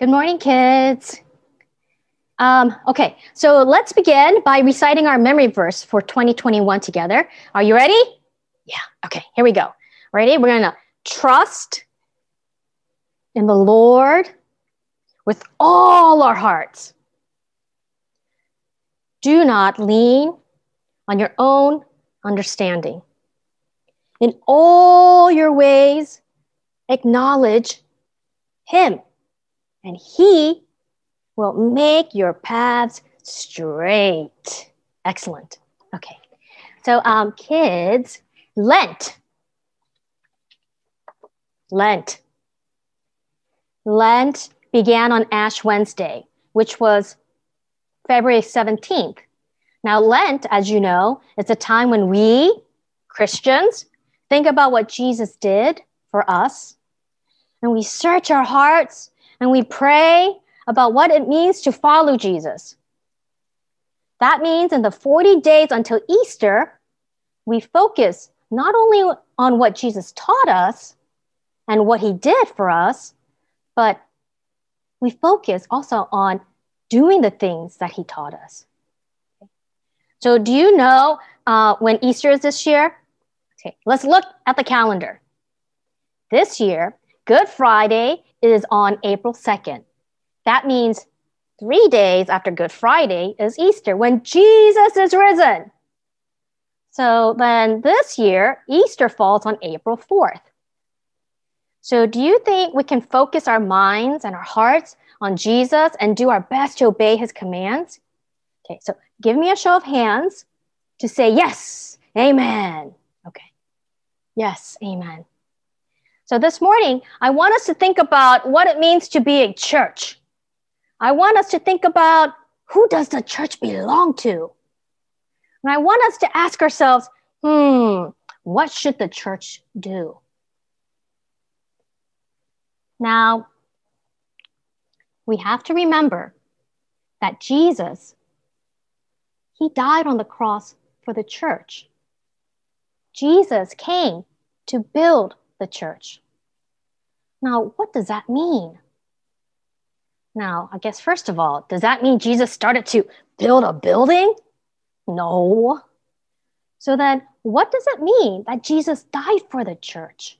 Good morning, kids. Um, okay, so let's begin by reciting our memory verse for 2021 together. Are you ready? Yeah, okay, here we go. Ready? We're gonna trust in the Lord with all our hearts. Do not lean on your own understanding. In all your ways, acknowledge Him, and He will make your paths straight. Excellent. Okay. So, um, kids, Lent. Lent. Lent began on Ash Wednesday, which was February 17th. Now, Lent, as you know, is a time when we, Christians, think about what Jesus did for us, and we search our hearts and we pray about what it means to follow Jesus. That means in the 40 days until Easter, we focus not only on what Jesus taught us and what he did for us, but we focus also on doing the things that he taught us. So, do you know uh, when Easter is this year? Okay, let's look at the calendar. This year, Good Friday is on April 2nd. That means three days after Good Friday is Easter when Jesus is risen. So then this year, Easter falls on April 4th. So do you think we can focus our minds and our hearts on Jesus and do our best to obey his commands? Okay, so give me a show of hands to say yes, amen. Okay, yes, amen. So this morning, I want us to think about what it means to be a church. I want us to think about who does the church belong to? And I want us to ask ourselves, hmm, what should the church do? Now, we have to remember that Jesus, he died on the cross for the church. Jesus came to build the church. Now, what does that mean? Now, I guess first of all, does that mean Jesus started to build a building? No. So then, what does it mean that Jesus died for the church?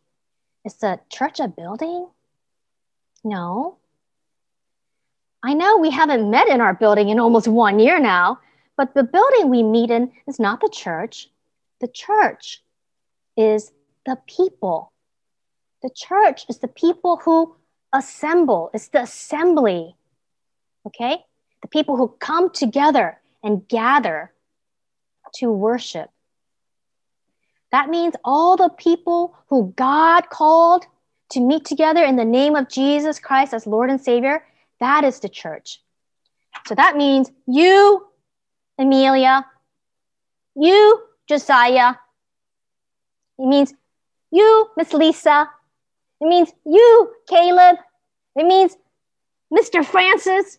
Is the church a building? No. I know we haven't met in our building in almost one year now, but the building we meet in is not the church. The church is the people the church is the people who assemble, it's the assembly, okay? The people who come together and gather to worship. That means all the people who God called to meet together in the name of Jesus Christ as Lord and Savior, that is the church. So that means you, Amelia, you, Josiah. It means you, Miss Lisa, it means you, Caleb. It means Mr. Francis.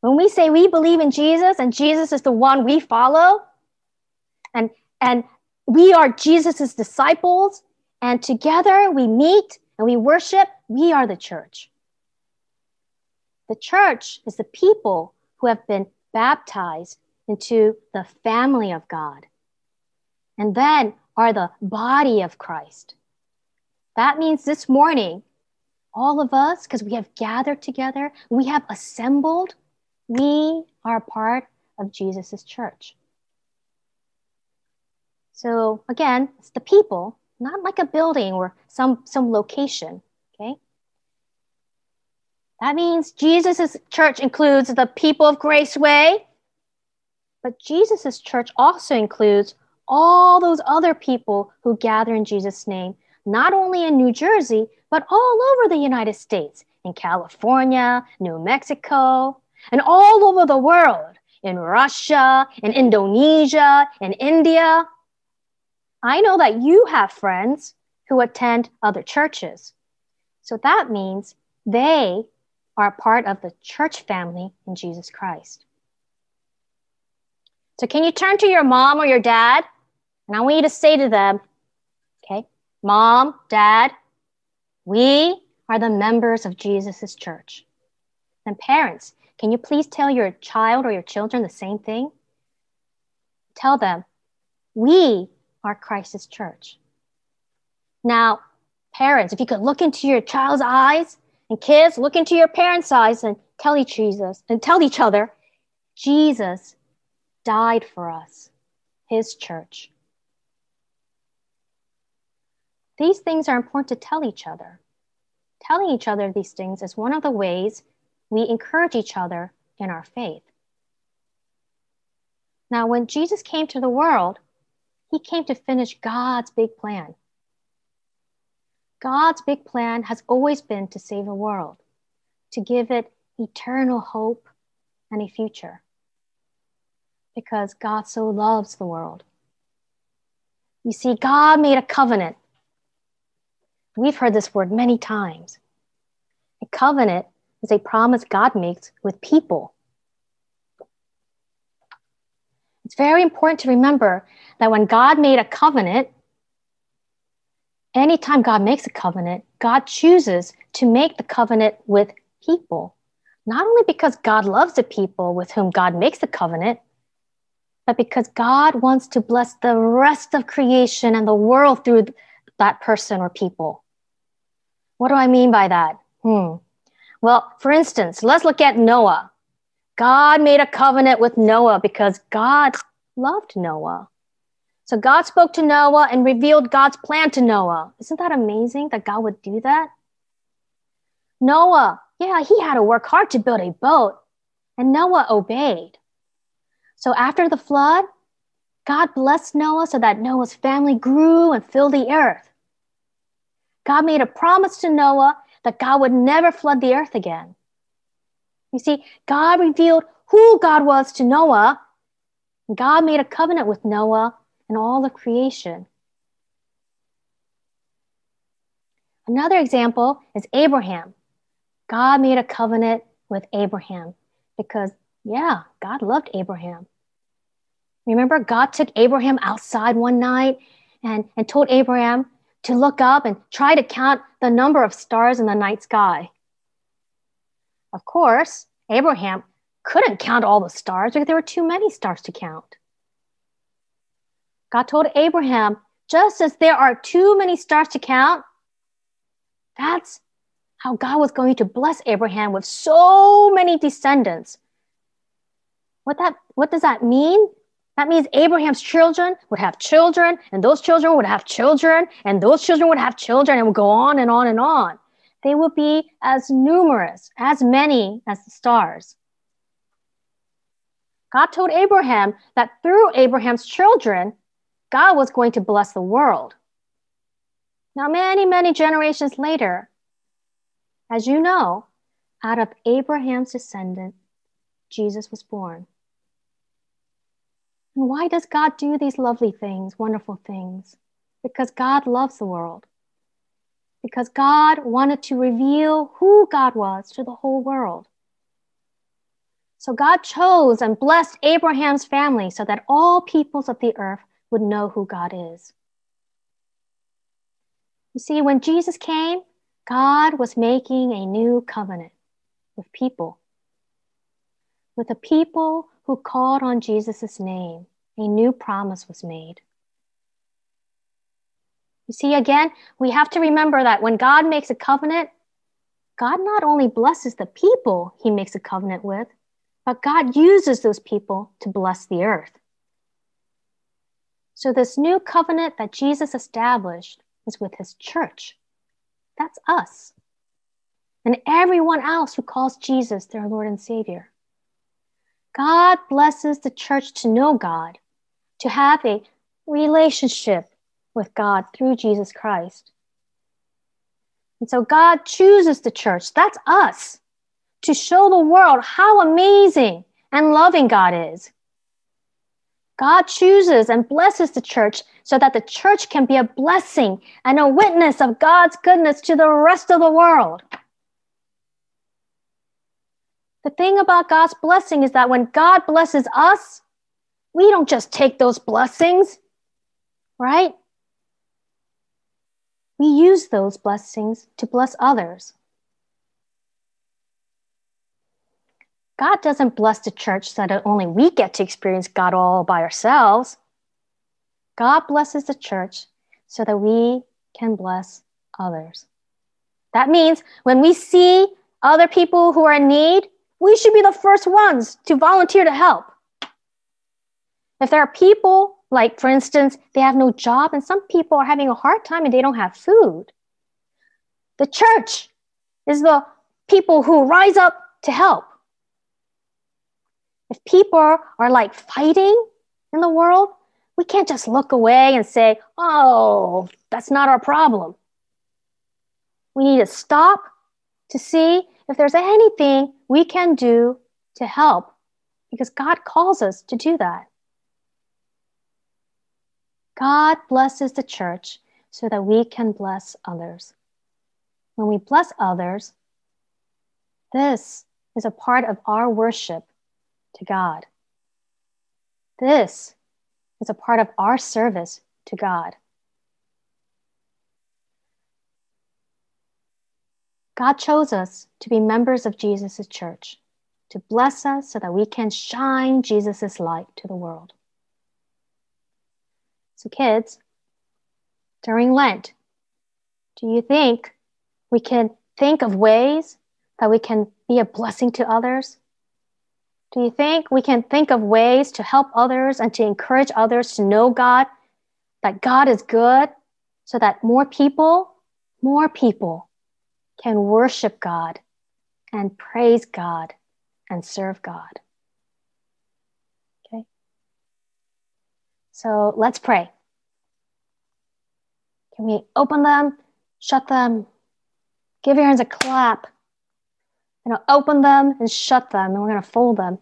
When we say we believe in Jesus and Jesus is the one we follow, and, and we are Jesus's disciples, and together we meet and we worship, we are the church. The church is the people who have been baptized into the family of God and then are the body of Christ. That means this morning, all of us, because we have gathered together, we have assembled, we are part of Jesus' church. So again, it's the people, not like a building or some, some location, okay? That means Jesus' church includes the people of Grace Way, but Jesus' church also includes all those other people who gather in Jesus' name not only in New Jersey, but all over the United States, in California, New Mexico, and all over the world, in Russia, in Indonesia, in India. I know that you have friends who attend other churches. So that means they are part of the church family in Jesus Christ. So, can you turn to your mom or your dad? And I want you to say to them, Mom, Dad, we are the members of Jesus' church. And parents, can you please tell your child or your children the same thing? Tell them, we are Christ's church. Now, parents, if you could look into your child's eyes, and kids, look into your parents' eyes and tell each Jesus and tell each other, Jesus died for us, his church. These things are important to tell each other. Telling each other these things is one of the ways we encourage each other in our faith. Now, when Jesus came to the world, he came to finish God's big plan. God's big plan has always been to save the world, to give it eternal hope and a future. Because God so loves the world. You see, God made a covenant. We've heard this word many times. A covenant is a promise God makes with people. It's very important to remember that when God made a covenant, anytime God makes a covenant, God chooses to make the covenant with people, not only because God loves the people with whom God makes the covenant, but because God wants to bless the rest of creation and the world through that person or people. What do I mean by that? Hmm. Well, for instance, let's look at Noah. God made a covenant with Noah because God loved Noah. So God spoke to Noah and revealed God's plan to Noah. Isn't that amazing that God would do that? Noah, yeah, he had to work hard to build a boat, and Noah obeyed. So after the flood, God blessed Noah so that Noah's family grew and filled the earth. God made a promise to Noah that God would never flood the earth again. You see, God revealed who God was to Noah. God made a covenant with Noah and all of creation. Another example is Abraham. God made a covenant with Abraham because, yeah, God loved Abraham. Remember, God took Abraham outside one night and, and told Abraham to look up and try to count the number of stars in the night sky. Of course, Abraham couldn't count all the stars because there were too many stars to count. God told Abraham, just as there are too many stars to count, that's how God was going to bless Abraham with so many descendants. What, that, what does that mean? That means Abraham's children would have children, and those children would have children, and those children would have children, and would go on and on and on. They would be as numerous, as many as the stars. God told Abraham that through Abraham's children, God was going to bless the world. Now, many, many generations later, as you know, out of Abraham's descendant, Jesus was born. Why does God do these lovely things, wonderful things? Because God loves the world. Because God wanted to reveal who God was to the whole world. So God chose and blessed Abraham's family so that all peoples of the earth would know who God is. You see, when Jesus came, God was making a new covenant with people, with a people who called on Jesus' name. A new promise was made. You see, again, we have to remember that when God makes a covenant, God not only blesses the people he makes a covenant with, but God uses those people to bless the earth. So, this new covenant that Jesus established is with his church. That's us. And everyone else who calls Jesus their Lord and Savior. God blesses the church to know God, to have a relationship with God through Jesus Christ. And so God chooses the church, that's us, to show the world how amazing and loving God is. God chooses and blesses the church so that the church can be a blessing and a witness of God's goodness to the rest of the world. The thing about God's blessing is that when God blesses us, we don't just take those blessings, right? We use those blessings to bless others. God doesn't bless the church so that only we get to experience God all by ourselves. God blesses the church so that we can bless others. That means when we see other people who are in need, we should be the first ones to volunteer to help. If there are people, like for instance, they have no job and some people are having a hard time and they don't have food, the church is the people who rise up to help. If people are like fighting in the world, we can't just look away and say, oh, that's not our problem. We need to stop to see if there's anything we can do to help because God calls us to do that. God blesses the church so that we can bless others. When we bless others, this is a part of our worship to God. This is a part of our service to God. God chose us to be members of Jesus' church, to bless us so that we can shine Jesus' light to the world. So, kids, during Lent, do you think we can think of ways that we can be a blessing to others? Do you think we can think of ways to help others and to encourage others to know God, that God is good, so that more people, more people can worship God and praise God and serve God. Okay? So let's pray. Can we open them, shut them, give your hands a clap? You know, open them and shut them, and we're going to fold them.